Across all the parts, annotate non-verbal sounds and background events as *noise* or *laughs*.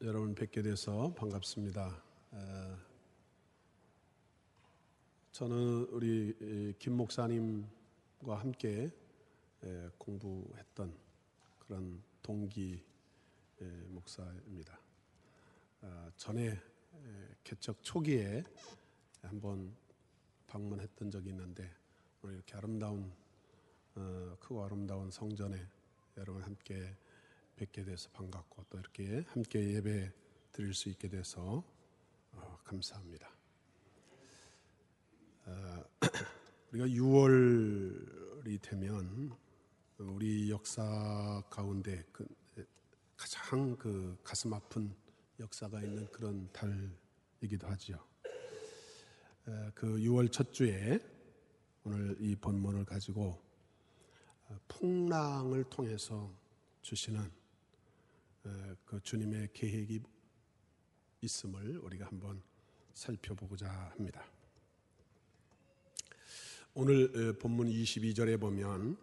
여러분 뵙게 돼서 반갑습니다. 에, 저는 우리 김 목사님과 함께 에, 공부했던 그런 동기 에, 목사입니다. 아, 전에 에, 개척 초기에 한번 방문했던 적이 있는데 오늘 이렇게 아름다운 어, 크고 아름다운 성전에 여러분 함께 뵙게 돼서 반갑고 또 이렇게 함께 예배 드릴 수 있게 돼서 어, 감사합니다. 어, *clears throat* 우리가 6월이 되면 우리 역사 가운데 그 가장 그 가슴 아픈 역사가 있는 그런 달이기도 하지요. 그 6월 첫 주에 오늘 이 본문을 가지고 어, 풍랑을 통해서 주시는 그 주님의 계획이 있음을 우리가 한번 살펴보고자 합니다. 오늘 본문 22절에 보면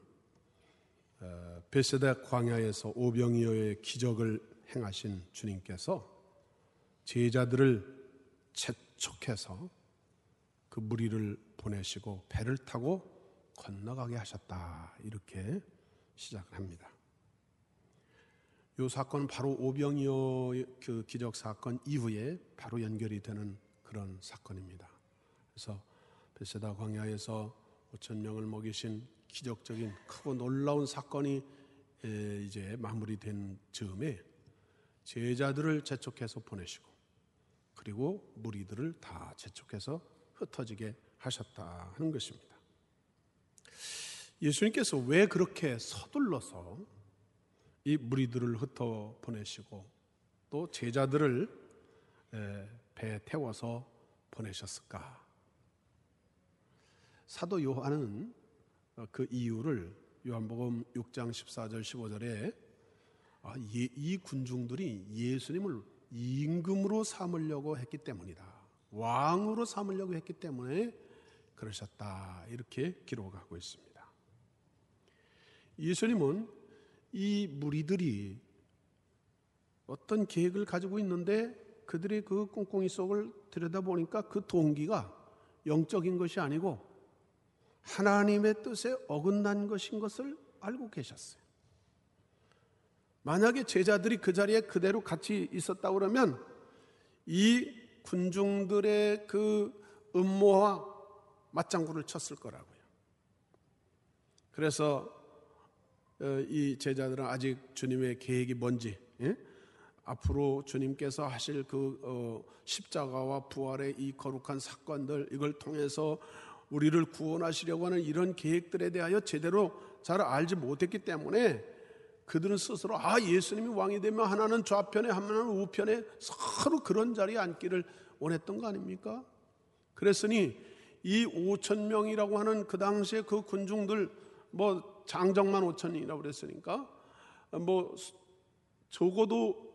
어, 베세다 광야에서 오병이어의 기적을 행하신 주님께서 제자들을 재촉해서 그 무리를 보내시고 배를 타고 건너가게 하셨다 이렇게 시작을 합니다. 이 사건은 바로 오병이어 그 기적 사건 이후에 바로 연결이 되는 그런 사건입니다. 그래서 베세다 광야에서 5천 명을 먹이신 기적적인 크고 놀라운 사건이 이제 마무리된 즈음에 제자들을 재촉해서 보내시고 그리고 무리들을 다 재촉해서 흩어지게 하셨다 하는 것입니다. 예수님께서 왜 그렇게 서둘러서 이 무리들을 흩어 보내시고 또 제자들을 배에 태워서 보내셨을까? 사도 요한은 그 이유를 요한복음 6장 14절 15절에 아, 이 군중들이 예수님을 임금으로 삼으려고 했기 때문이다. 왕으로 삼으려고 했기 때문에 그러셨다. 이렇게 기록하고 있습니다. 예수님은 이 무리들이 어떤 계획을 가지고 있는데 그들의 그 꿍꿍이 속을 들여다보니까 그 동기가 영적인 것이 아니고 하나님의 뜻에 어긋난 것인 것을 알고 계셨어요. 만약에 제자들이 그 자리에 그대로 같이 있었다 그러면 이 군중들의 그 음모와 맞장구를 쳤을 거라고요. 그래서 어, 이 제자들은 아직 주님의 계획이 뭔지 예? 앞으로 주님께서 하실 그 어, 십자가와 부활의 이 거룩한 사건들 이걸 통해서 우리를 구원하시려고 하는 이런 계획들에 대하여 제대로 잘 알지 못했기 때문에 그들은 스스로 아 예수님이 왕이 되면 하나는 좌편에 하나는 우편에 서로 그런 자리에 앉기를 원했던 거 아닙니까? 그랬으니 이 5천 명이라고 하는 그 당시에 그 군중들 뭐 장정만 5천이라고 그랬으니까 뭐 적어도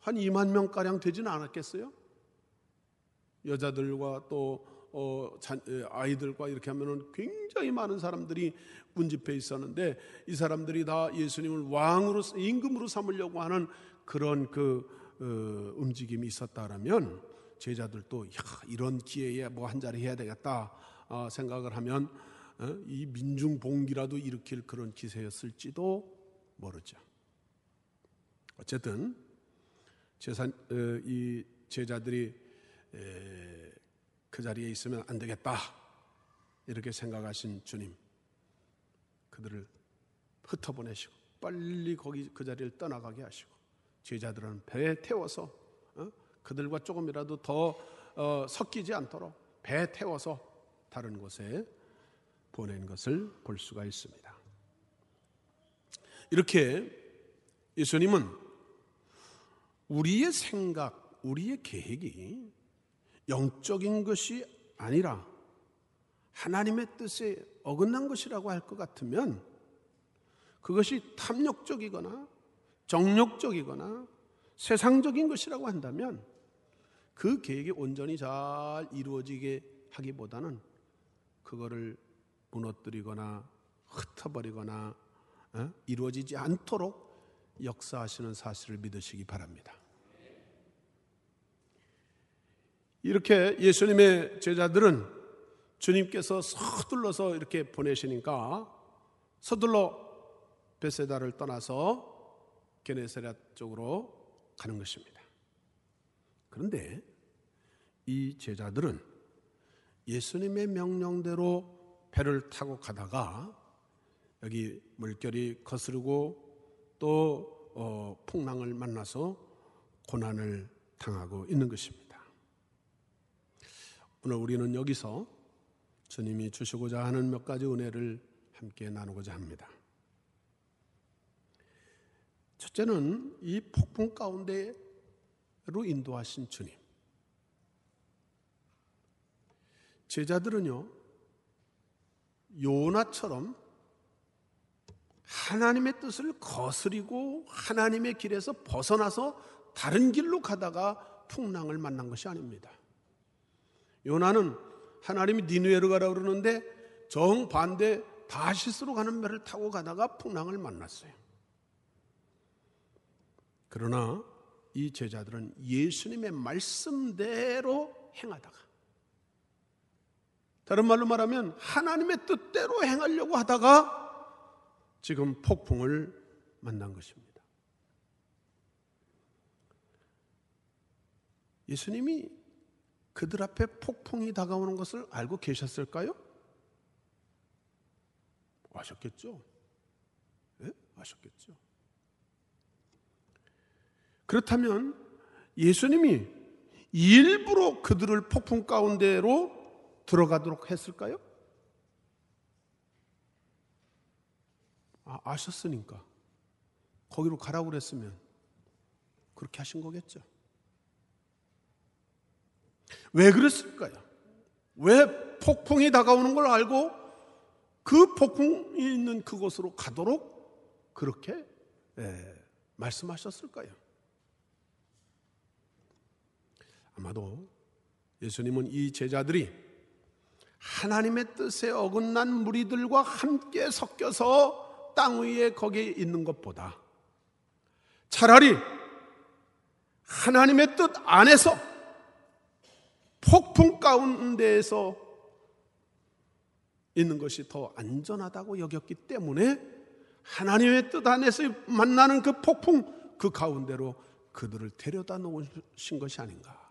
한 2만 명 가량 되지는 않았겠어요? 여자들과 또 어, 아이들과 이렇게 하면은 굉장히 많은 사람들이 군집해 있었는데 이 사람들이 다 예수님을 왕으로 임금으로 삼으려고 하는 그런 그 어, 움직임이 있었다라면 제자들도 야, 이런 기회에 뭐 한 자리 해야 되겠다 어, 생각을 하면 어? 이 민중 봉기라도 일으킬 그런 기세였을지도 모르죠. 어쨌든 제산 어, 이 제자들이 그 자리에 있으면 안 되겠다 이렇게 생각하신 주님 그들을 흩어보내시고 빨리 거기 그 자리를 떠나가게 하시고 제자들은 배에 태워서 어? 그들과 조금이라도 더 섞이지 않도록 배에 태워서 다른 곳에 보낸 것을 볼 수가 있습니다. 이렇게 예수님은 우리의 생각, 우리의 계획이 영적인 것이 아니라 하나님의 뜻에 어긋난 것이라고 할 것 같으면 그것이 탐욕적이거나 정욕적이거나 세상적인 것이라고 한다면 그 계획이 온전히 잘 이루어지게 하기보다는 그거를 무너뜨리거나 흩어버리거나 어? 이루어지지 않도록 역사하시는 사실을 믿으시기 바랍니다. 이렇게 예수님의 제자들은 주님께서 서둘러서 이렇게 보내시니까 서둘러 베세다를 떠나서 게네사렛 쪽으로 가는 것입니다. 그런데 이 제자들은 예수님의 명령대로 배를 타고 가다가 여기 물결이 거스르고 또 어, 풍랑을 만나서 고난을 당하고 있는 것입니다. 오늘 우리는 여기서 주님이 주시고자 하는 몇 가지 은혜를 함께 나누고자 합니다. 첫째는 이 폭풍 가운데로 인도하신 주님. 제자들은요, 요나처럼 하나님의 뜻을 거스리고 하나님의 길에서 벗어나서 다른 길로 가다가 풍랑을 만난 것이 아닙니다. 요나는 하나님이 니누에로 가라 그러는데 정반대 다시스로 가는 배를 타고 가다가 풍랑을 만났어요. 그러나 이 제자들은 예수님의 말씀대로 행하다가 다른 말로 말하면 하나님의 뜻대로 행하려고 하다가 지금 폭풍을 만난 것입니다. 예수님이 그들 앞에 폭풍이 다가오는 것을 알고 계셨을까요? 아셨겠죠? 네? 아셨겠죠? 그렇다면 예수님이 일부러 그들을 폭풍 가운데로 들어가도록 했을까요? 아, 아셨으니까 거기로 가라고 그랬으면 그렇게 하신 거겠죠. 왜 그랬을까요? 왜 폭풍이 다가오는 걸 알고 그 폭풍이 있는 그곳으로 가도록 그렇게 예, 말씀하셨을까요? 아마도 예수님은 이 제자들이 하나님의 뜻에 어긋난 무리들과 함께 섞여서 땅 위에 거기에 있는 것보다 차라리 하나님의 뜻 안에서 폭풍 가운데에서 있는 것이 더 안전하다고 여겼기 때문에 하나님의 뜻 안에서 만나는 그 폭풍 그 가운데로 그들을 데려다 놓으신 것이 아닌가.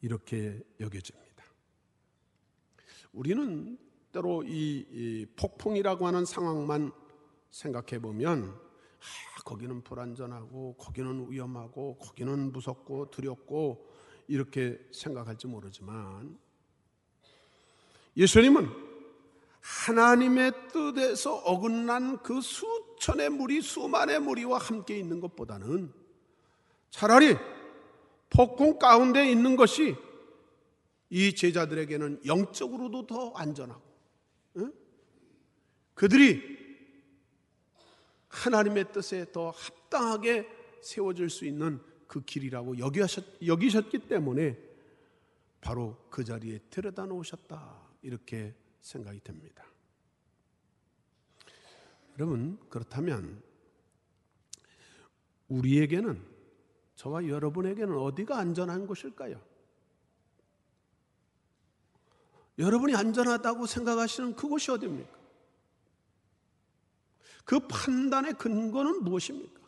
이렇게 여겨집니다. 우리는 때로 이, 이 폭풍이라고 하는 상황만 생각해 보면 아, 거기는 불안전하고 거기는 위험하고 거기는 무섭고 두렵고 이렇게 생각할지 모르지만 예수님은 하나님의 뜻에서 어긋난 그 수천의 무리 수만의 무리와 함께 있는 것보다는 차라리 폭풍 가운데 있는 것이 이 제자들에게는 영적으로도 더 안전하고 응? 그들이 하나님의 뜻에 더 합당하게 세워질 수 있는 그 길이라고 여기셨기 때문에 바로 그 자리에 데려다 놓으셨다 이렇게 생각이 됩니다. 여러분 그렇다면 우리에게는 저와 여러분에게는 어디가 안전한 곳일까요? 여러분이 안전하다고 생각하시는 그곳이 어디입니까? 그 판단의 근거는 무엇입니까?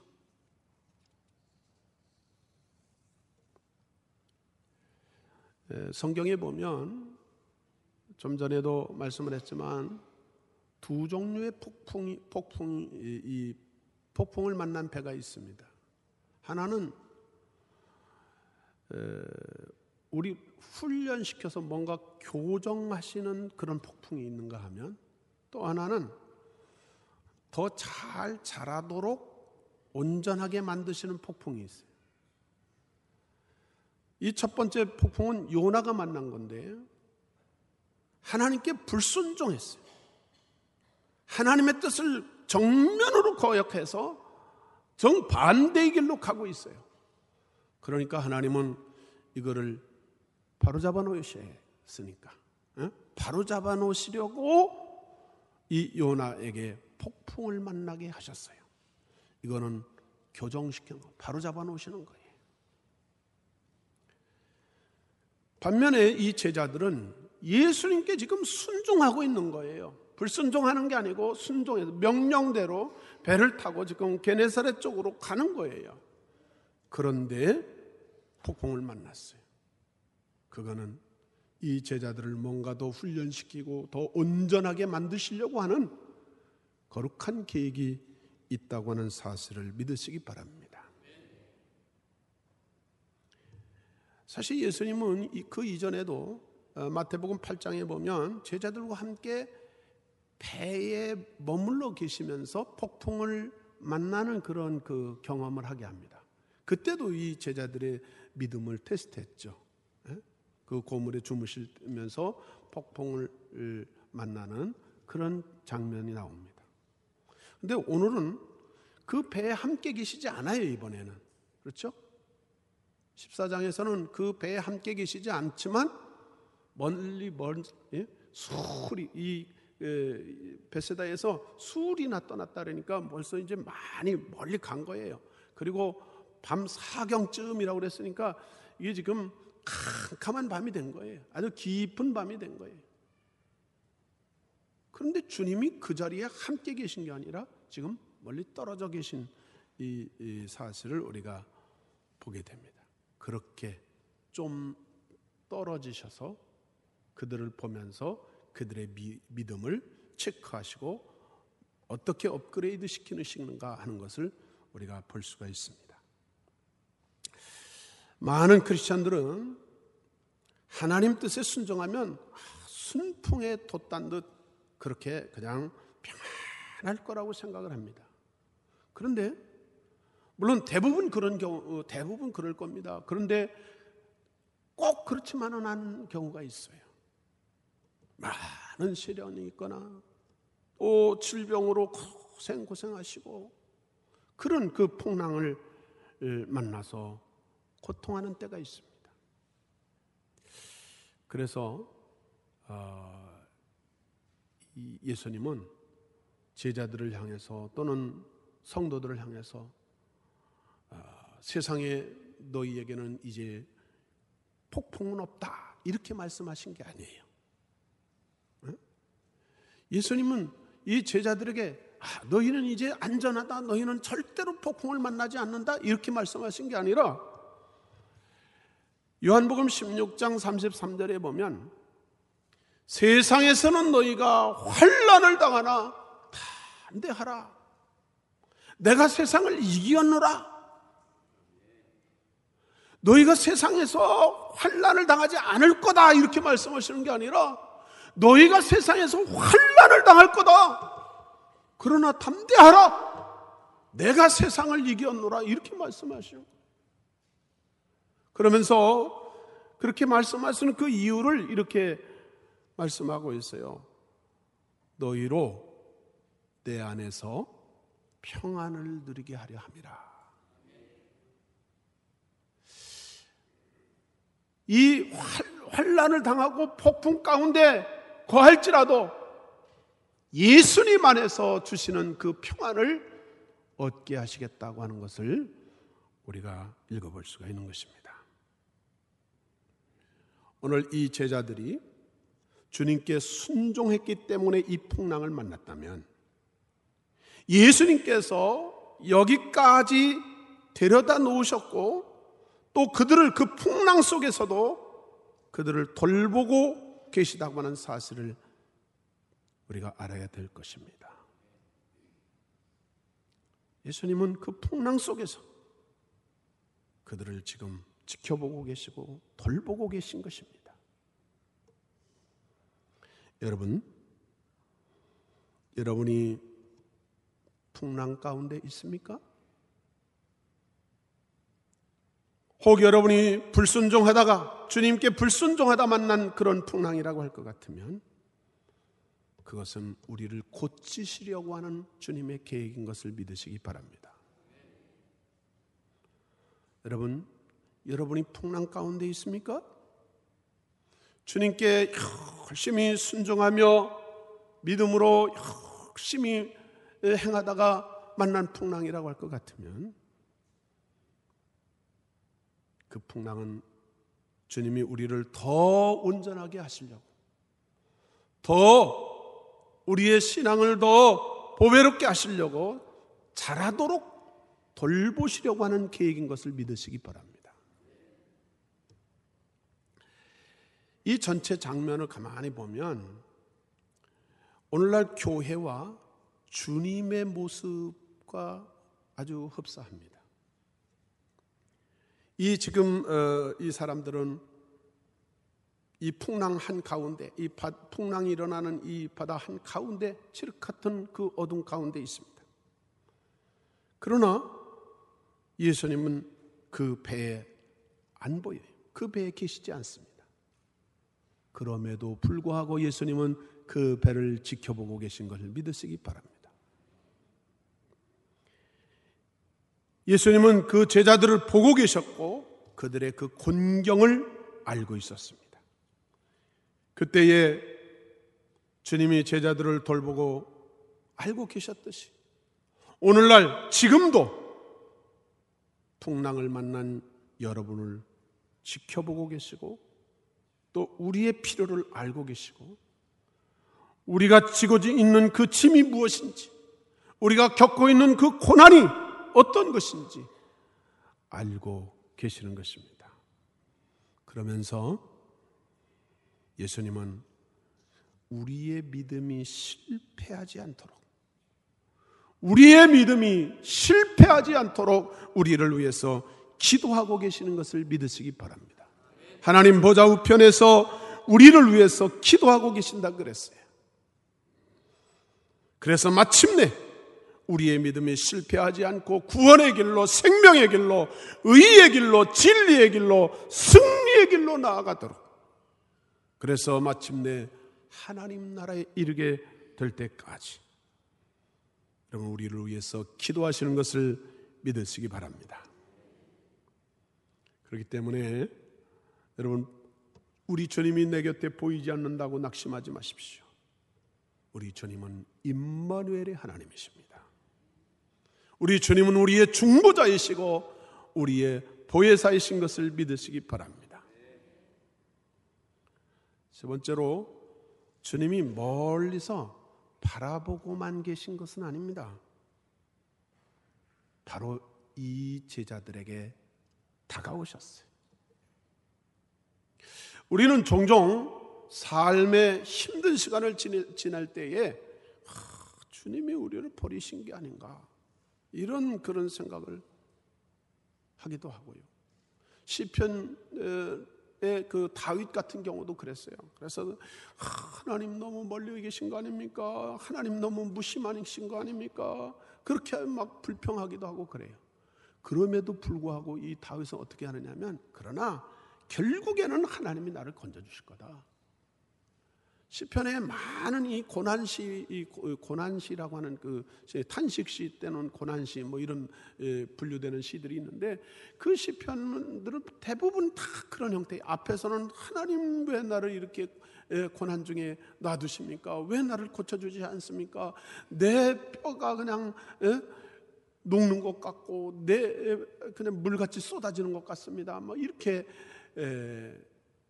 성경에 보면 좀 전에도 말씀을 했지만 두 종류의 폭풍이 폭풍이 이 폭풍을 만난 배가 있습니다. 하나는 우리 훈련시켜서 뭔가 교정하시는 그런 폭풍이 있는가 하면 또 하나는 더 잘 자라도록 온전하게 만드시는 폭풍이 있어요. 이 첫 번째 폭풍은 요나가 만난 건데 하나님께 불순종했어요. 하나님의 뜻을 정면으로 거역해서 정반대의 길로 가고 있어요. 그러니까 하나님은 이거를 바로 잡아 놓으셨으니까 바로 잡아 놓으시려고 이 요나에게 폭풍을 만나게 하셨어요. 이거는 교정시키는 거, 바로 잡아 놓으시는 거예요. 반면에 이 제자들은 예수님께 지금 순종하고 있는 거예요. 불순종하는 게 아니고 순종해서 명령대로 배를 타고 지금 게네사렛 쪽으로 가는 거예요. 그런데 폭풍을 만났어요. 그거는 이 제자들을 뭔가 더 훈련시키고 더 온전하게 만드시려고 하는 거룩한 계획이 있다고 하는 사실을 믿으시기 바랍니다. 사실 예수님은 그 이전에도 어, 마태복음 8장에 보면 제자들과 함께 배에 머물러 계시면서 폭풍을 만나는 그런 그 경험을 하게 합니다. 그때도 이 제자들의 믿음을 테스트했죠. 예? 그 고물에 주무시면서 폭풍을 만나는 그런 장면이 나옵니다. 근데 오늘은 그 배에 함께 계시지 않아요, 이번에는. 그렇죠? 14장에서는 그 배에 함께 계시지 않지만 멀리 멀 예? 술이 이 베세다에서 술이나 떠났다 그러니까 벌써 이제 많이 멀리 간 거예요. 그리고 밤 사경쯤이라고 그랬으니까 이게 지금 캄캄한 밤이 된 거예요. 아주 깊은 밤이 된 거예요. 그런데 주님이 그 자리에 함께 계신 게 아니라 지금 멀리 떨어져 계신 이, 이 사실을 우리가 보게 됩니다. 그렇게 좀 떨어지셔서 그들을 보면서 그들의 미, 믿음을 체크하시고 어떻게 업그레이드 시키는가 하는 것을 우리가 볼 수가 있습니다. 많은 크리스천들은 하나님 뜻에 순종하면 순풍에 돛단 듯 그렇게 그냥 평안할 거라고 생각을 합니다. 그런데 물론 대부분 그런 경우 대부분 그럴 겁니다. 그런데 꼭 그렇지만은 않은 경우가 있어요. 많은 시련이 있거나 또 질병으로 고생 고생하시고 그런 그 풍랑을 만나서 고통하는 때가 있습니다. 그래서 어, 예수님은 제자들을 향해서 또는 성도들을 향해서 어, 세상에 너희에게는 이제 폭풍은 없다 이렇게 말씀하신 게 아니에요. 예수님은 이 제자들에게 아, 너희는 이제 안전하다. 너희는 절대로 폭풍을 만나지 않는다. 이렇게 말씀하신 게 아니라 요한복음 16장 33절에 보면 세상에서는 너희가 환란을 당하나 담대하라. 내가 세상을 이기었노라. 너희가 세상에서 환란을 당하지 않을 거다 이렇게 말씀하시는 게 아니라 너희가 세상에서 환란을 당할 거다. 그러나 담대하라. 내가 세상을 이겼노라 이렇게 말씀하시오. 그러면서 그렇게 말씀하시는 그 이유를 이렇게 말씀하고 있어요. 너희로 내 안에서 평안을 누리게 하려 함이라. 이 환란을 당하고 폭풍 가운데 거할지라도 예수님 안에서 주시는 그 평안을 얻게 하시겠다고 하는 것을 우리가 읽어볼 수가 있는 것입니다. 오늘 이 제자들이 주님께 순종했기 때문에 이 풍랑을 만났다면 예수님께서 여기까지 데려다 놓으셨고 또 그들을 그 풍랑 속에서도 그들을 돌보고 계시다고 하는 사실을 우리가 알아야 될 것입니다. 예수님은 그 풍랑 속에서 그들을 지금 지켜보고 계시고 돌보고 계신 것입니다. 여러분, 여러분이 풍랑 가운데 있습니까? 혹 여러분이 불순종하다가 주님께 불순종하다 만난 그런 풍랑이라고 할 것 같으면 그것은 우리를 고치시려고 하는 주님의 계획인 것을 믿으시기 바랍니다. 여러분, 여러분이 풍랑 가운데 있습니까? 주님께 열심히 순종하며 믿음으로 열심히 행하다가 만난 풍랑이라고 할 것 같으면 그 풍랑은 주님이 우리를 더 온전하게 하시려고 더 우리의 신앙을 더 보배롭게 하시려고 잘하도록 돌보시려고 하는 계획인 것을 믿으시기 바랍니다. 이 전체 장면을 가만히 보면 오늘날 교회와 주님의 모습과 아주 흡사합니다. 이 지금 어, 이 사람들은 이 풍랑 한 가운데, 이 바, 풍랑이 일어나는 이 바다 한 가운데, 칠흑 같은 그 어둠 가운데 있습니다. 그러나 예수님은 그 배에 안 보여요. 그 배에 계시지 않습니다. 그럼에도 불구하고 예수님은 그 배를 지켜보고 계신 것을 믿으시기 바랍니다. 예수님은 그 제자들을 보고 계셨고 그들의 그 곤경을 알고 있었습니다. 그때에 주님이 제자들을 돌보고 알고 계셨듯이 오늘날 지금도 풍랑을 만난 여러분을 지켜보고 계시고 또 우리의 필요를 알고 계시고 우리가 지고 있는 그 짐이 무엇인지 우리가 겪고 있는 그 고난이 어떤 것인지 알고 계시는 것입니다. 그러면서 예수님은 우리의 믿음이 실패하지 않도록 우리의 믿음이 실패하지 않도록 우리를 위해서 기도하고 계시는 것을 믿으시기 바랍니다. 하나님 보좌 우편에서 우리를 위해서 기도하고 계신다 그랬어요. 그래서 마침내 우리의 믿음이 실패하지 않고 구원의 길로 생명의 길로 의의 길로 진리의 길로 승리의 길로 나아가도록 그래서 마침내 하나님 나라에 이르게 될 때까지 여러분 우리를 위해서 기도하시는 것을 믿으시기 바랍니다. 그렇기 때문에 여러분 우리 주님이 내 곁에 보이지 않는다고 낙심하지 마십시오. 우리 주님은 임마누엘의 하나님이십니다. 우리 주님은 우리의 중보자이시고 우리의 보혜사이신 것을 믿으시기 바랍니다. 세 번째로 주님이 멀리서 바라보고만 계신 것은 아닙니다. 바로 이 제자들에게 다가오셨어요. 우리는 종종 삶의 힘든 시간을 지낼 때에 아, 주님이 우리를 버리신 게 아닌가 이런 그런 생각을 하기도 하고요. 시편 그 다윗 같은 경우도 그랬어요. 그래서 하나님 너무 멀리 계신 거 아닙니까? 하나님 너무 무심하신 거 아닙니까? 그렇게 막 불평하기도 하고 그래요. 그럼에도 불구하고 이 다윗은 어떻게 하느냐면 그러나 결국에는 하나님이 나를 건져 주실 거다. 시편에 많은 이 고난시, 이 고난시라고 하는 그 탄식시 때는 고난시 뭐 이런 분류되는 시들이 있는데 그 시편들은 대부분 다 그런 형태. 앞에서는 하나님 왜 나를 이렇게 고난 중에 놔두십니까? 왜 나를 고쳐주지 않습니까? 내 뼈가 그냥 녹는 것 같고 내 그냥 물같이 쏟아지는 것 같습니다. 뭐 이렇게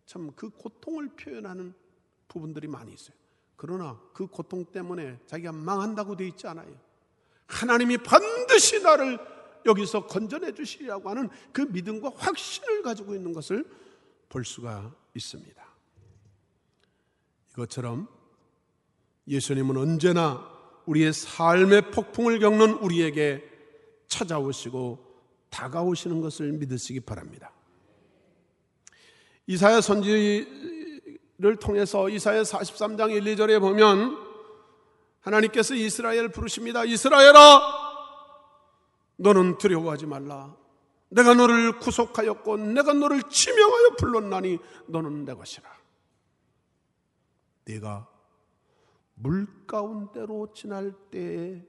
참 그 고통을 표현하는 부분들이 많이 있어요. 그러나 그 고통 때문에 자기가 망한다고 되어 있지 않아요. 하나님이 반드시 나를 여기서 건져내 주시리라고 하는 그 믿음과 확신을 가지고 있는 것을 볼 수가 있습니다. 이것처럼 예수님은 언제나 우리의 삶의 폭풍을 겪는 우리에게 찾아오시고 다가오시는 것을 믿으시기 바랍니다. 이사야 선지 를 통해서 이사야 43장 1, 2절에 보면 하나님께서 이스라엘을 부르십니다. 이스라엘아 너는 두려워하지 말라. 내가 너를 구속하였고 내가 너를 지명하여 불렀나니 너는 내 것이라. 네가 물 가운데로 지날 때에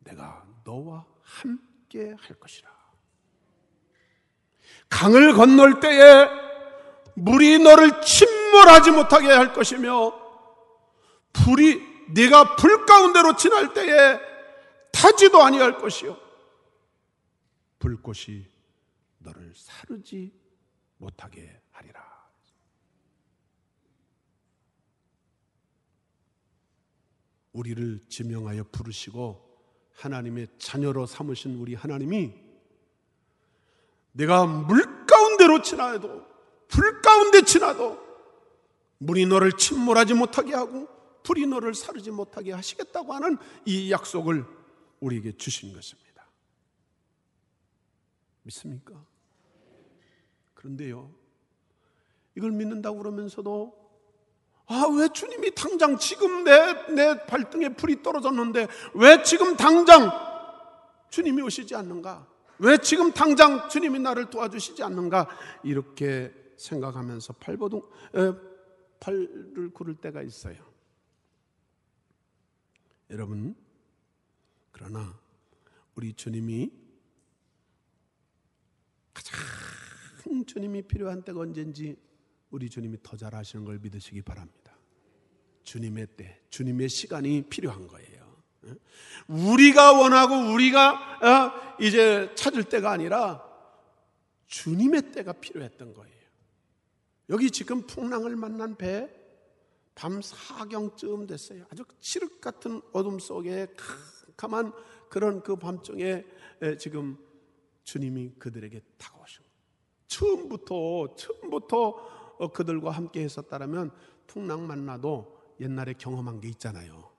내가 너와 함께 할 것이라. 강을 건널 때에 물이 너를 침몰하지 못하게 할 것이며 불이 네가 불 가운데로 지날 때에 타지도 아니할 것이요 불꽃이 너를 사르지 못하게 하리라. 우리를 지명하여 부르시고 하나님의 자녀로 삼으신 우리 하나님이 내가 물 가운데로 지나도 불 가운데 지나도 물이 너를 침몰하지 못하게 하고 불이 너를 사르지 못하게 하시겠다고 하는 이 약속을 우리에게 주신 것입니다. 믿습니까? 그런데요, 이걸 믿는다고 그러면서도 아, 왜 주님이 당장 지금 내, 내 발등에 불이 떨어졌는데 왜 지금 당장 주님이 오시지 않는가? 왜 지금 당장 주님이 나를 도와주시지 않는가? 이렇게 생각하면서 팔보동, 에, 팔을 구를 때가 있어요. 여러분, 그러나 우리 주님이 가장 주님이 필요한 때가 언제인지 우리 주님이 더 잘하시는 걸 믿으시기 바랍니다. 주님의 때, 주님의 시간이 필요한 거예요. 우리가 원하고 우리가 어, 이제 찾을 때가 아니라 주님의 때가 필요했던 거예요. 여기 지금 풍랑을 만난 배, 밤 사경쯤 됐어요. 아주 칠흑 같은 어둠 속에 캄캄한 그런 그 밤중에 지금 주님이 그들에게 다가오신 처음부터 처음부터 어, 그들과 함께 했었다라면 풍랑 만나도 옛날에 경험한 게 있잖아요.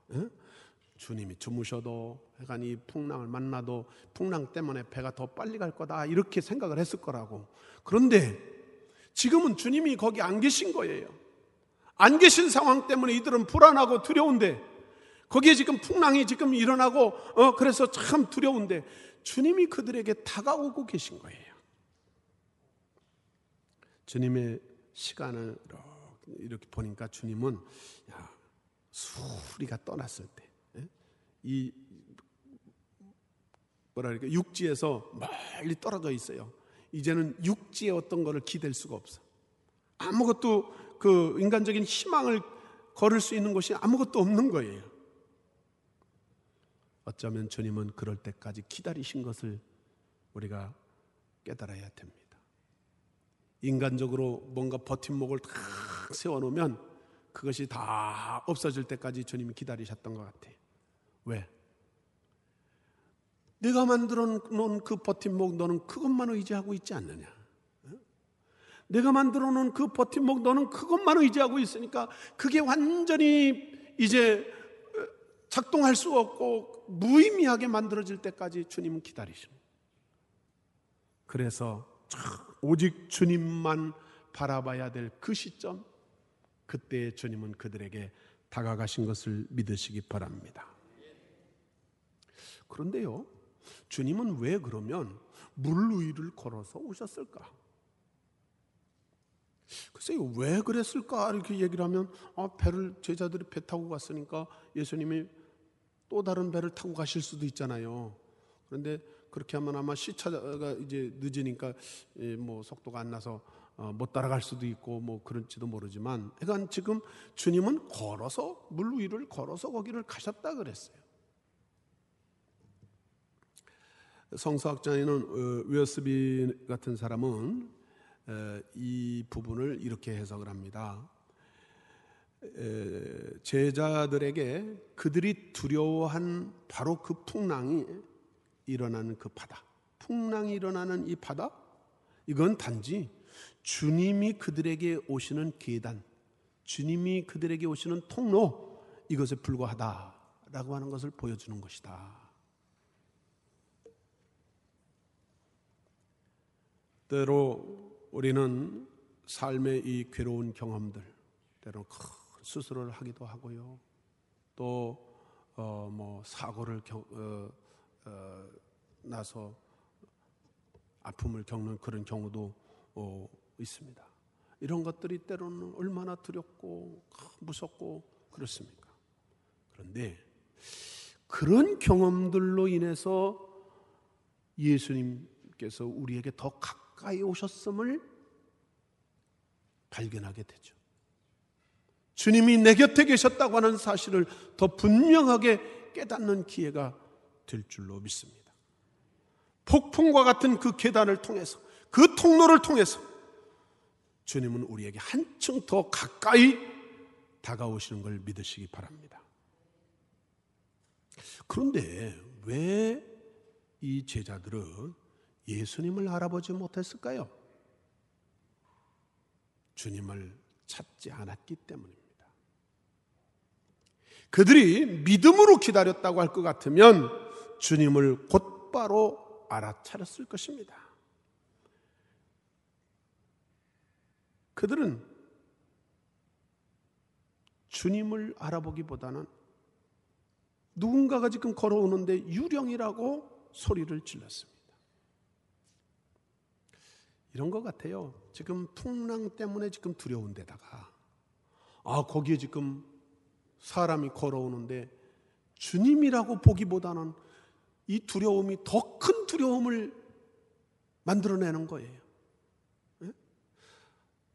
주님이 주무셔도 약간 이 풍랑을 만나도 풍랑 때문에 배가 더 빨리 갈 거다 이렇게 생각을 했을 거라고. 그런데 지금은 주님이 거기 안 계신 거예요. 안 계신 상황 때문에 이들은 불안하고 두려운데 거기에 지금 풍랑이 지금 일어나고 어 그래서 참 두려운데 주님이 그들에게 다가오고 계신 거예요. 주님의 시간을 이렇게 보니까 주님은 야, 수리가 떠났을 때 이 뭐라 그럴까 육지에서 멀리 떨어져 있어요. 이제는 육지에 어떤 거를 기댈 수가 없어. 아무것도 그 인간적인 희망을 걸을 수 있는 곳이 아무것도 없는 거예요. 어쩌면 주님은 그럴 때까지 기다리신 것을 우리가 깨달아야 됩니다. 인간적으로 뭔가 버팀목을 탁 세워놓으면 그것이 다 없어질 때까지 주님이 기다리셨던 것 같아요. 왜? 내가 만들어 놓은 그 버팀목 너는 그것만 의지하고 있지 않느냐? 내가 만들어 놓은 그 버팀목 너는 그것만 의지하고 있으니까 그게 완전히 이제 작동할 수 없고 무의미하게 만들어질 때까지 주님은 기다리십니다. 그래서 오직 주님만 바라봐야 될 그 시점, 그때 주님은 그들에게 다가가신 것을 믿으시기 바랍니다. 그런데요, 주님은 왜 그러면 물 위를 걸어서 오셨을까? 글쎄요, 왜 그랬을까? 이렇게 얘기를 하면, 아, 배를, 제자들이 배 타고 갔으니까 예수님이 또 다른 배를 타고 가실 수도 있잖아요. 그런데 그렇게 하면 아마 시차가 이제 늦으니까 예, 뭐 속도가 안 나서 어, 못 따라갈 수도 있고 뭐 그런지도 모르지만, 그러니까 지금 주님은 걸어서 물 위를 걸어서 거기를 가셨다 그랬어요. 성서학자에는 웨어스비 어, 같은 사람은 이 부분을 이렇게 해석을 합니다. 제자들에게 그들이 두려워한 바로 그 풍랑이 일어나는 그 바다, 풍랑이 일어나는 이 바다, 이건 단지 주님이 그들에게 오시는 계단, 주님이 그들에게 오시는 통로, 이것에 불과하다라고 하는 것을 보여주는 것이다. 때로 우리는 삶의 이 괴로운 경험들, 때로 큰 수술을 하기도 하고요. 또, 어, 뭐, 사고를 겨, 어, 어, 나서 아픔을 겪는 그런 경우도 어, 있습니다. 이런 것들이 때로는 얼마나 두렵고 무섭고 그렇습니까? 그런데 그런 경험들로 인해서 예수님께서 우리에게 더 가까이 오셨음을 발견하게 되죠. 주님이 내 곁에 계셨다고 하는 사실을 더 분명하게 깨닫는 기회가 될 줄로 믿습니다. 폭풍과 같은 그 계단을 통해서 그 통로를 통해서 주님은 우리에게 한층 더 가까이 다가오시는 걸 믿으시기 바랍니다. 그런데 왜 이 제자들은 예수님을 알아보지 못했을까요? 주님을 찾지 않았기 때문입니다. 그들이 믿음으로 기다렸다고 할 것 같으면 주님을 곧바로 알아차렸을 것입니다. 그들은 주님을 알아보기보다는 누군가가 지금 걸어오는데 유령이라고 소리를 질렀습니다. 이런 것 같아요. 지금 풍랑 때문에 지금 두려운 데다가, 아, 거기에 지금 사람이 걸어오는데 주님이라고 보기보다는 이 두려움이 더 큰 두려움을 만들어내는 거예요.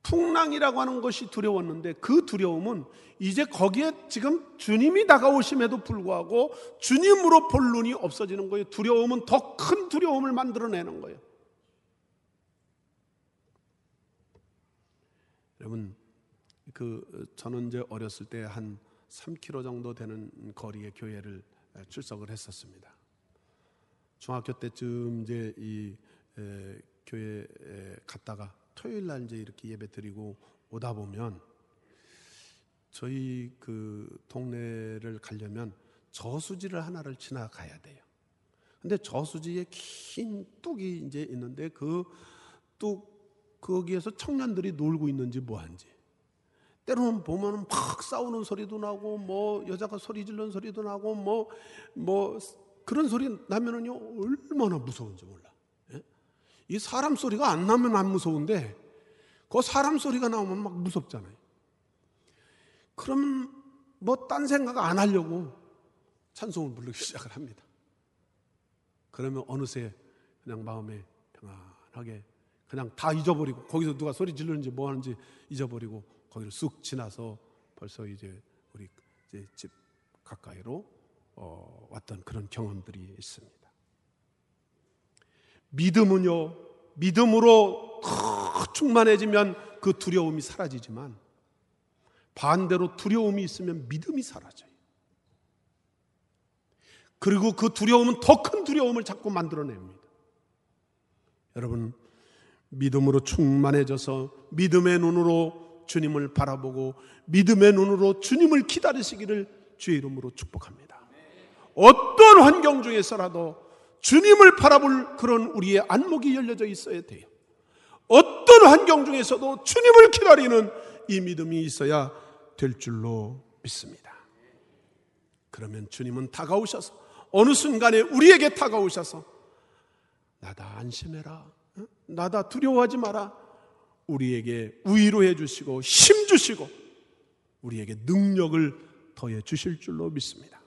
풍랑이라고 하는 것이 두려웠는데 그 두려움은 이제 거기에 지금 주님이 다가오심에도 불구하고 주님으로 볼 눈이 없어지는 거예요. 두려움은 더 큰 두려움을 만들어내는 거예요. 여러분, 그 저는 이제 어렸을 때 한 3km 정도 되는 거리의 교회를 출석을 했었습니다. 중학교 때쯤 이제 이 에, 교회 에 갔다가 토요일 날 이제 이렇게 예배 드리고 오다 보면 저희 그 동네를 가려면 저수지를 하나를 지나가야 돼요. 근데 저수지에 긴 뚝이 이제 있는데 그 뚝 거기에서 청년들이 놀고 있는지 뭐한지 때로는 보면 막 싸우는 소리도 나고 뭐 여자가 소리 지르는 소리도 나고 뭐뭐 뭐 그런 소리 나면은요 얼마나 무서운지 몰라. 이 사람 소리가 안 나면 안 무서운데 그 사람 소리가 나오면 막 무섭잖아요. 그러면 뭐딴 생각 안 하려고 찬송을 부르기 *laughs* 시작을 합니다. 그러면 어느새 그냥 마음에 평안하게 그냥 다 잊어버리고 거기서 누가 소리 지르는지 뭐 하는지 잊어버리고 거기를 쑥 지나서 벌써 이제 우리 이제 집 가까이로 어, 왔던 그런 경험들이 있습니다. 믿음은요, 믿음으로 충만해지면 그 두려움이 사라지지만 반대로 두려움이 있으면 믿음이 사라져요. 그리고 그 두려움은 더 큰 두려움을 자꾸 만들어냅니다. 여러분, 믿음으로 충만해져서 믿음의 눈으로 주님을 바라보고 믿음의 눈으로 주님을 기다리시기를 주의 이름으로 축복합니다. 어떤 환경 중에서라도 주님을 바라볼 그런 우리의 안목이 열려져 있어야 돼요. 어떤 환경 중에서도 주님을 기다리는 이 믿음이 있어야 될 줄로 믿습니다. 그러면 주님은 다가오셔서 어느 순간에 우리에게 다가오셔서 나다 안심해라. 나다 두려워하지 마라. 우리에게 위로 해 주시고 힘 주시고 우리에게 능력을 더해 주실 줄로 믿습니다.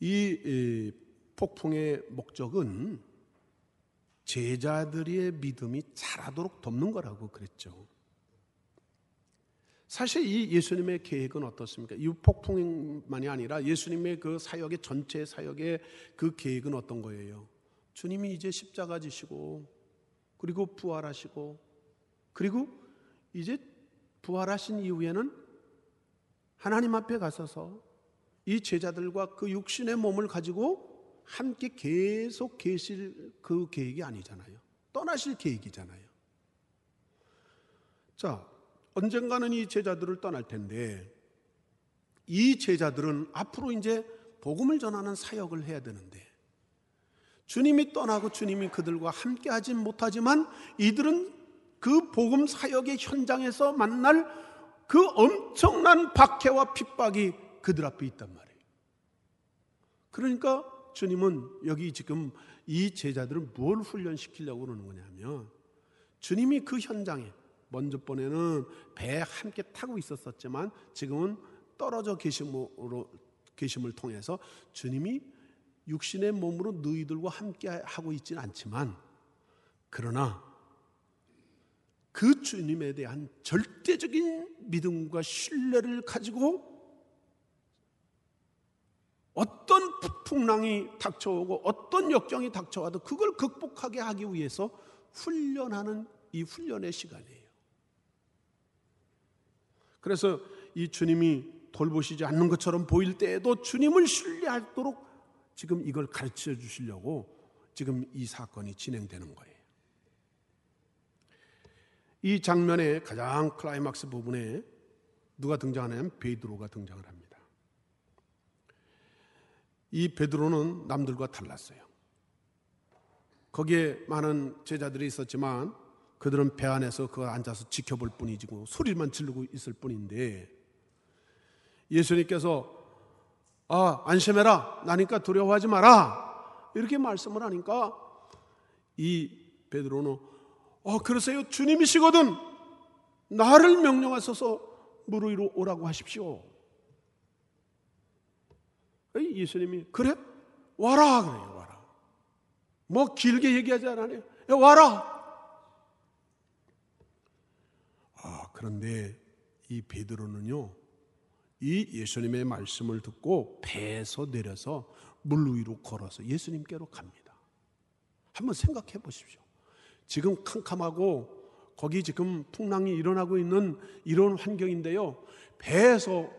이 폭풍의 목적은 제자들의 믿음이 자라도록 돕는 거라고 그랬죠. 사실 이 예수님의 계획은 어떻습니까? 이 폭풍만이 아니라 예수님의 그 사역의 전체 사역의 그 계획은 어떤 거예요? 주님이 이제 십자가 지시고 그리고 부활하시고 그리고 이제 부활하신 이후에는 하나님 앞에 가서서 이 제자들과 그 육신의 몸을 가지고 함께 계속 계실 그 계획이 아니잖아요. 떠나실 계획이잖아요. 자, 언젠가는 이 제자들을 떠날 텐데 이 제자들은 앞으로 이제 복음을 전하는 사역을 해야 되는데 주님이 떠나고 주님이 그들과 함께 하진 못하지만 이들은 그 복음 사역의 현장에서 만날 그 엄청난 박해와 핍박이 그들 앞에 있단 말이에요. 그러니까 주님은 여기 지금 이 제자들을 뭘 훈련시키려고 그러는 거냐면 주님이 그 현장에 먼저 번에는 배에 함께 타고 있었었지만 지금은 떨어져 계심으로 계심을 통해서 주님이 육신의 몸으로 너희들과 함께 하고 있지는 않지만 그러나 그 주님에 대한 절대적인 믿음과 신뢰를 가지고 어떤 풍랑이 닥쳐오고 어떤 역경이 닥쳐와도 그걸 극복하게 하기 위해서 훈련하는 이 훈련의 시간이에요. 그래서 이 주님이 돌보시지 않는 것처럼 보일 때에도 주님을 신뢰하도록 지금 이걸 가르쳐 주시려고 지금 이 사건이 진행되는 거예요. 이 장면의 가장 클라이막스 부분에 누가 등장하냐면 베드로가 등장을 합니다. 이 베드로는 남들과 달랐어요. 거기에 많은 제자들이 있었지만 그들은 배 안에서 그 앉아서 지켜볼 뿐이지고 소리만 지르고 있을 뿐인데 예수님께서 아 안심해라 나니까 두려워하지 마라 이렇게 말씀을 하니까 이 베드로는 어 그러세요 주님이시거든 나를 명령하셔서 물 위로 오라고 하십시오. 예수님이 그래 와라 그래요 와라. 뭐 길게 얘기하지 않아요. 와라. 아 그런데 이 베드로는요 이 예수님의 말씀을 듣고 배에서 내려서 물 위로 걸어서 예수님께로 갑니다. 한번 생각해 보십시오. 지금 캄캄하고 거기 지금 풍랑이 일어나고 있는 이런 환경인데요. 배에서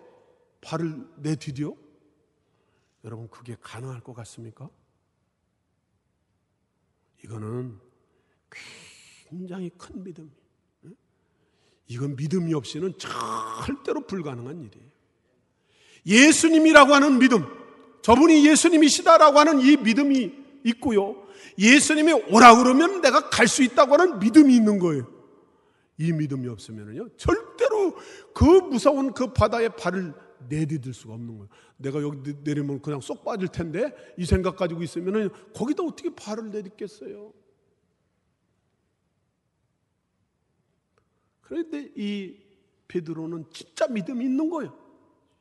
발을 내디뎌? 여러분 그게 가능할 것 같습니까? 이거는 굉장히 큰 믿음이에요. 이건 믿음이 없이는 절대로 불가능한 일이에요. 예수님이라고 하는 믿음, 저분이 예수님이시다라고 하는 이 믿음이 있고요. 예수님이 오라 그러면 내가 갈 수 있다고 하는 믿음이 있는 거예요. 이 믿음이 없으면요 절대로 그 무서운 그 바다에 발을 내디딜 수가 없는 거예요. 내가 여기 내리면 그냥 쏙 빠질 텐데 이 생각 가지고 있으면은 거기다 어떻게 발을 내딛겠어요? 그런데 이 베드로는 진짜 믿음이 있는 거예요.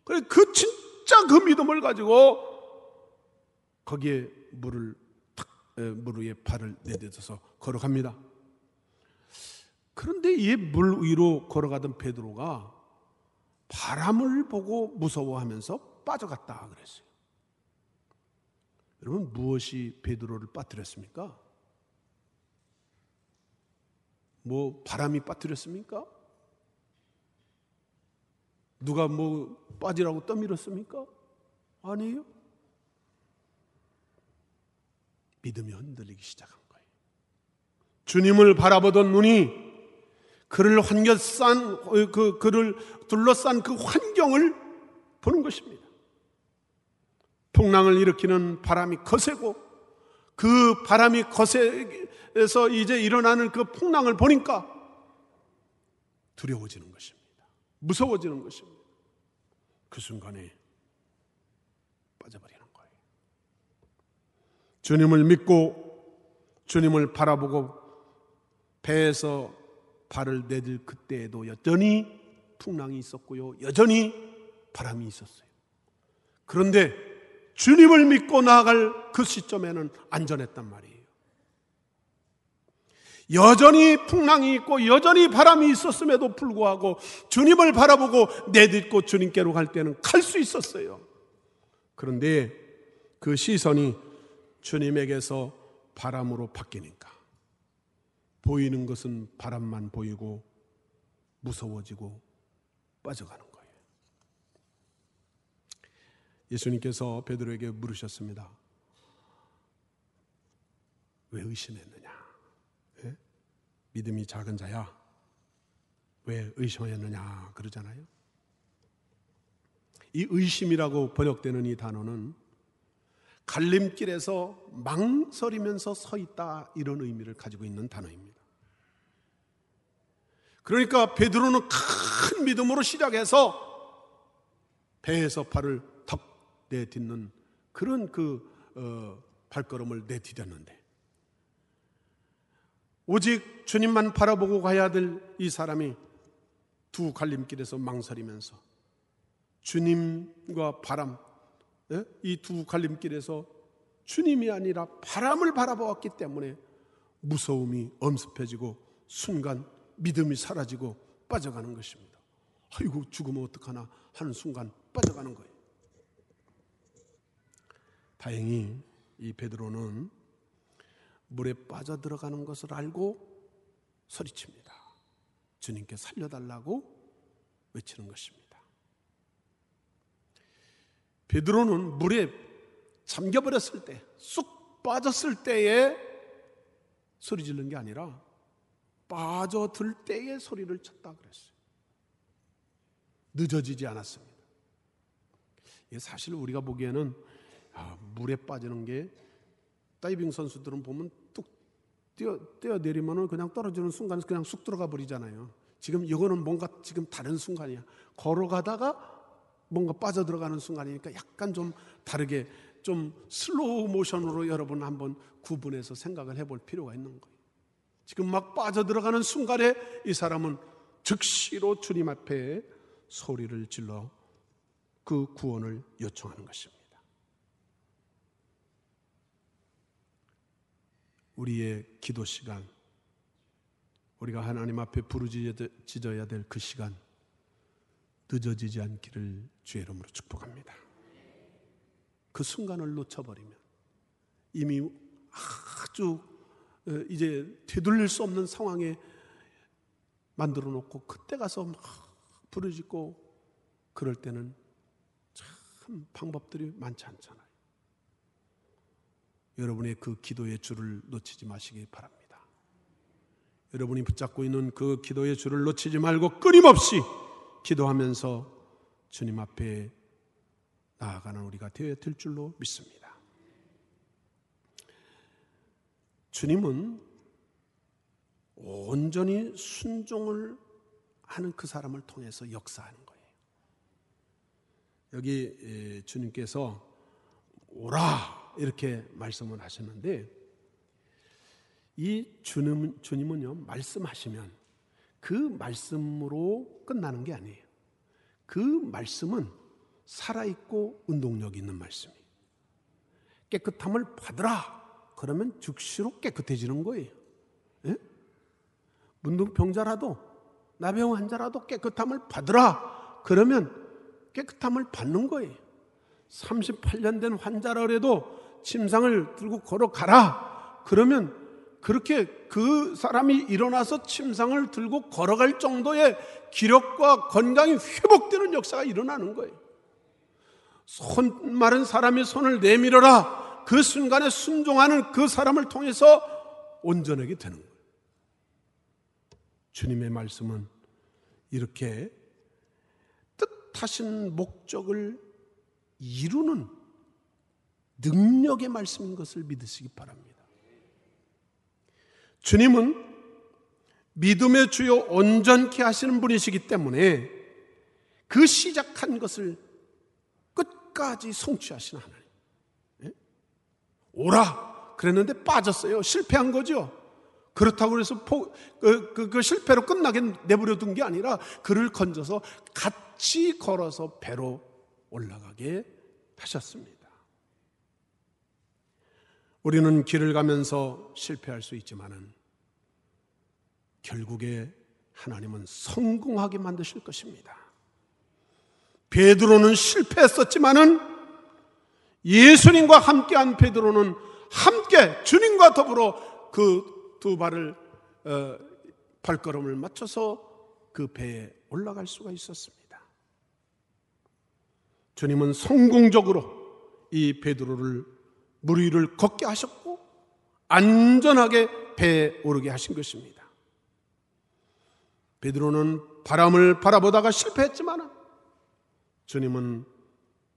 그래 그 진짜 그 믿음을 가지고 거기에 물을 탁 물 위에 발을 내딛어서 걸어갑니다. 그런데 이 물 위로 걸어가던 베드로가 바람을 보고 무서워하면서 빠져갔다 그랬어요. 여러분 무엇이 베드로를 빠뜨렸습니까? 뭐 바람이 빠뜨렸습니까? 누가 뭐 빠지라고 떠밀었습니까? 아니에요. 믿음이 흔들리기 시작한 거예요. 주님을 바라보던 눈이 그를 환겨싼 그 그를 둘러싼 그 환경을 보는 것입니다. 풍랑을 일으키는 바람이 거세고 그 바람이 거세 서 이제 일어나는 그 풍랑을 보니까 두려워지는 것입니다. 무서워지는 것입니다. 그 순간에 빠져버리는 거예요. 주님을 믿고 주님을 바라보고 배에서 발을 내딜 그때에도 여전히 풍랑이 있었고요. 여전히 바람이 있었어요. 그런데 주님을 믿고 나아갈 그 시점에는 안전했단 말이에요. 여전히 풍랑이 있고 여전히 바람이 있었음에도 불구하고 주님을 바라보고 내딛고 주님께로 갈 때는 갈 수 있었어요. 그런데 그 시선이 주님에게서 바람으로 바뀌니까 보이는 것은 바람만 보이고 무서워지고 빠져가는 거예요. 예수님께서 베드로에게 물으셨습니다. 왜 의심했느냐? 믿음이 작은 자야. 왜 의심하였느냐 그러잖아요. 이 의심이라고 번역되는 이 단어는 갈림길에서 망설이면서 서 있다 이런 의미를 가지고 있는 단어입니다. 그러니까 베드로는 큰 믿음으로 시작해서 배에서 발을 턱 내딛는 그런 그 어, 발걸음을 내디뎠는데 오직 주님만 바라보고 가야 될 이 사람이 두 갈림길에서 망설이면서 주님과 바람, 예? 이두 갈림길에서 주님이 아니라 바람을 바라보았기 때문에 무서움이 엄습해지고 순간 믿음이 사라지고 빠져가는 것입니다. 아이고 죽으면 어떡하나 하는 순간 빠져가는 거예요. 다행히 이 베드로는 물에 빠져 들어가는 것을 알고 소리칩니다. 주님께 살려달라고 외치는 것입니다. 베드로는 물에 잠겨버렸을 때, 쑥 빠졌을 때에 소리 지른 게 아니라 빠져들 때에 소리를 쳤다 그랬어요. 늦어지지 않았습니다. 사실 우리가 보기에는 아, 물에 빠지는 게 다이빙 선수들은 보면 뚝 뛰어, 뛰어 내리면은 그냥 떨어지는 순간에 그냥 쑥 들어가 버리잖아요. 지금 이거는 뭔가 지금 다른 순간이야. 걸어가다가 뭔가 빠져 들어가는 순간이니까 약간 좀 다르게 좀 슬로우 모션으로 여러분 한번 구분해서 생각을 해볼 필요가 있는 거예요. 지금 막 빠져 들어가는 순간에 이 사람은 즉시로 주님 앞에 소리를 질러 그 구원을 요청하는 것입니다. 우리의 기도 시간, 우리가 하나님 앞에 부르짖어야 될 그 시간, 늦어지지 않기를 주의 이름으로 축복합니다. 그 순간을 놓쳐버리면 이미 아주 어, 이제 되돌릴 수 없는 상황에 만들어 놓고 그때 가서 막 부르짖고 그럴 때는 참 방법들이 많지 않잖아요. 여러분의 그 기도의 줄을 놓치지 마시기 바랍니다. 여러분이 붙잡고 있는 그 기도의 줄을 놓치지 말고 끊임없이 기도하면서 주님 앞에 나아가는 우리가 되어야 될 줄로 믿습니다. 주님은 온전히 순종을 하는 그 사람을 통해서 역사하는 거예요. 여기 주님께서 오라 이렇게 말씀을 하셨는데 이 주님, 주님은요 말씀하시면 그 말씀으로 끝나는 게 아니에요. 그 말씀은 살아있고 운동력 있는 말씀이에요. 깨끗함을 받으라. 그러면 즉시로 깨끗해지는 거예요. 예? 문둥병자라도 나병 환자라도 깨끗함을 받으라. 그러면 깨끗함을 받는 거예요. 38년 된 환자라 그래도 침상을 들고 걸어가라. 그러면 그렇게 그 사람이 일어나서 침상을 들고 걸어갈 정도의 기력과 건강이 회복되는 역사가 일어나는 거예요. 손 마른 사람이 손을 내밀어라. 그 순간에 순종하는 그 사람을 통해서 온전하게 되는 거예요. 주님의 말씀은 이렇게 뜻하신 목적을 이루는 능력의 말씀인 것을 믿으시기 바랍니다. 주님은 믿음의 주요 온전케 하시는 분이시기 때문에 그 시작한 것을 끝까지 성취하시는 하나님. 예? 오라! 그랬는데 빠졌어요. 실패한 거죠. 그렇다고 해서 포, 그, 그, 그 실패로 끝나게 내버려 둔 게 아니라 그를 건져서 같이 걸어서 배로 올라가게 하셨습니다. 우리는 길을 가면서 실패할 수 있지만은 결국에 하나님은 성공하게 만드실 것입니다. 베드로는 실패했었지만은 예수님과 함께한 베드로는 함께 주님과 더불어 그 두 발을 어, 발걸음을 맞춰서 그 배에 올라갈 수가 있었습니다. 주님은 성공적으로 이 베드로를 물 위를 걷게 하셨고 안전하게 배에 오르게 하신 것입니다. 베드로는 바람을 바라보다가 실패했지만 주님은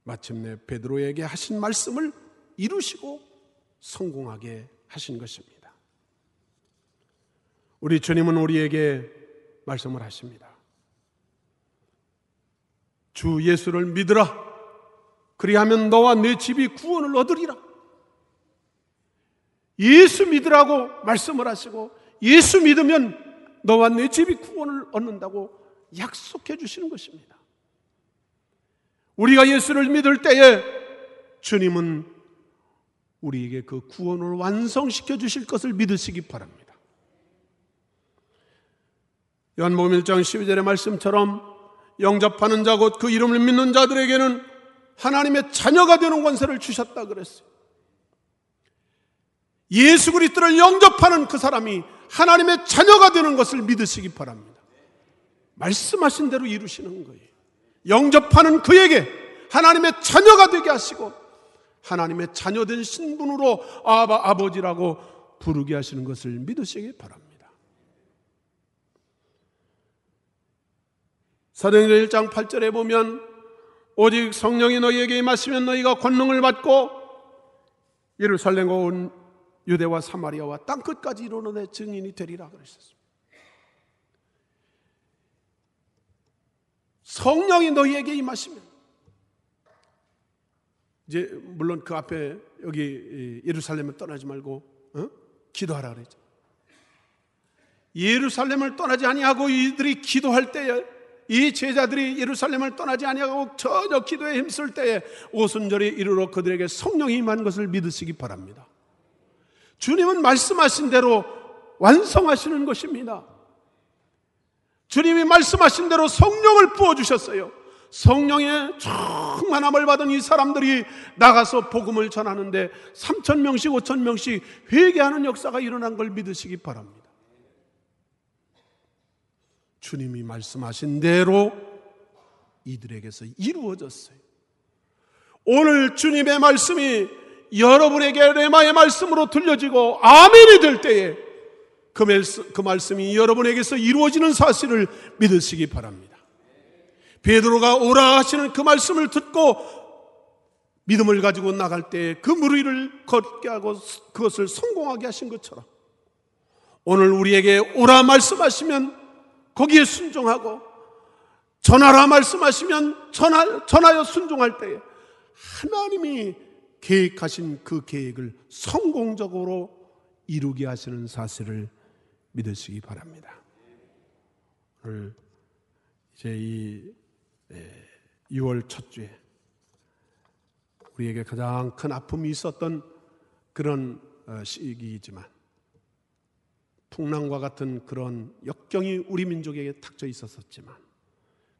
마침내 베드로에게 하신 말씀을 이루시고 성공하게 하신 것입니다. 우리 주님은 우리에게 말씀을 하십니다. 주 예수를 믿으라. 그리하면 너와 내 집이 구원을 얻으리라. 예수 믿으라고 말씀을 하시고 예수 믿으면 너와 내 집이 구원을 얻는다고 약속해 주시는 것입니다. 우리가 예수를 믿을 때에 주님은 우리에게 그 구원을 완성시켜 주실 것을 믿으시기 바랍니다. 요한복음 1장 12절의 말씀처럼 영접하는 자 곧 그 이름을 믿는 자들에게는 하나님의 자녀가 되는 권세를 주셨다 그랬어요. 예수 그리스도를 영접하는 그 사람이 하나님의 자녀가 되는 것을 믿으시기 바랍니다. 말씀하신 대로 이루시는 거예요. 영접하는 그에게 하나님의 자녀가 되게 하시고 하나님의 자녀된 신분으로 아바 아버지라고 부르게 하시는 것을 믿으시기 바랍니다. 사도행전 1장 8절에 보면 오직 성령이 너희에게 임하시면 너희가 권능을 받고 예루살렘과 온 유대와 사마리아와 땅 끝까지 이르는 내 증인이 되리라 그러셨습니다. 성령이 너희에게 임하시면 이제 물론 그 앞에 여기 예루살렘을 떠나지 말고 어? 기도하라 그랬죠. 예루살렘을 떠나지 아니하고 이들이 기도할 때에 이 제자들이 예루살렘을 떠나지 아니하고 전혀 기도에 힘쓸 때에 오순절에 이르러 그들에게 성령이 임한 것을 믿으시기 바랍니다. 주님은 말씀하신 대로 완성하시는 것입니다. 주님이 말씀하신 대로 성령을 부어주셨어요. 성령의 충만함을 받은 이 사람들이 나가서 복음을 전하는데 3천 명씩 5천 명씩 회개하는 역사가 일어난 걸 믿으시기 바랍니다. 주님이 말씀하신 대로 이들에게서 이루어졌어요. 오늘 주님의 말씀이 여러분에게 레마의 말씀으로 들려지고 아멘이 될 때에 그, 말씀, 그 말씀이 여러분에게서 이루어지는 사실을 믿으시기 바랍니다. 베드로가 오라 하시는 그 말씀을 듣고 믿음을 가지고 나갈 때 그 무리를 걷게 하고 그것을 성공하게 하신 것처럼 오늘 우리에게 오라 말씀하시면 거기에 순종하고 전하라 말씀하시면 전하, 전하여 순종할 때에 하나님이 계획하신 그 계획을 성공적으로 이루게 하시는 사실을 믿으시기 바랍니다. 오늘 이제 이 6월 첫 주에 우리에게 가장 큰 아픔이 있었던 그런 어, 시기이지만 풍랑과 같은 그런 역경이 우리 민족에게 닥쳐 있었었지만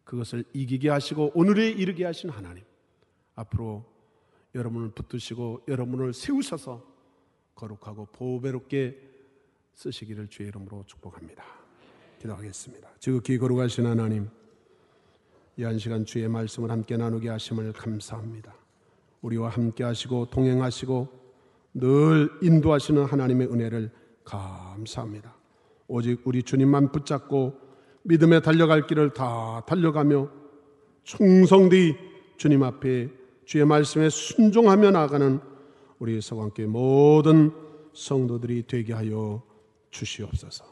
그것을 이기게 하시고 오늘에 이르게 하신 하나님 앞으로 여러분을 붙드시고 여러분을 세우셔서 거룩하고 보배롭게 쓰시기를 주의 이름으로 축복합니다. 기도하겠습니다. 지극히 거룩하신 하나님 이 한 시간 주의 말씀을 함께 나누게 하심을 감사합니다. 우리와 함께 하시고 동행하시고 늘 인도하시는 하나님의 은혜를 감사합니다. 오직 우리 주님만 붙잡고 믿음에 달려갈 길을 다 달려가며 충성되이 주님 앞에 주의 말씀에 순종하며 나가는 우리 서광교회 모든 성도들이 되게 하여 주시옵소서.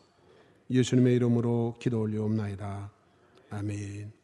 예수님의 이름으로 기도 올리옵나이다. 아멘.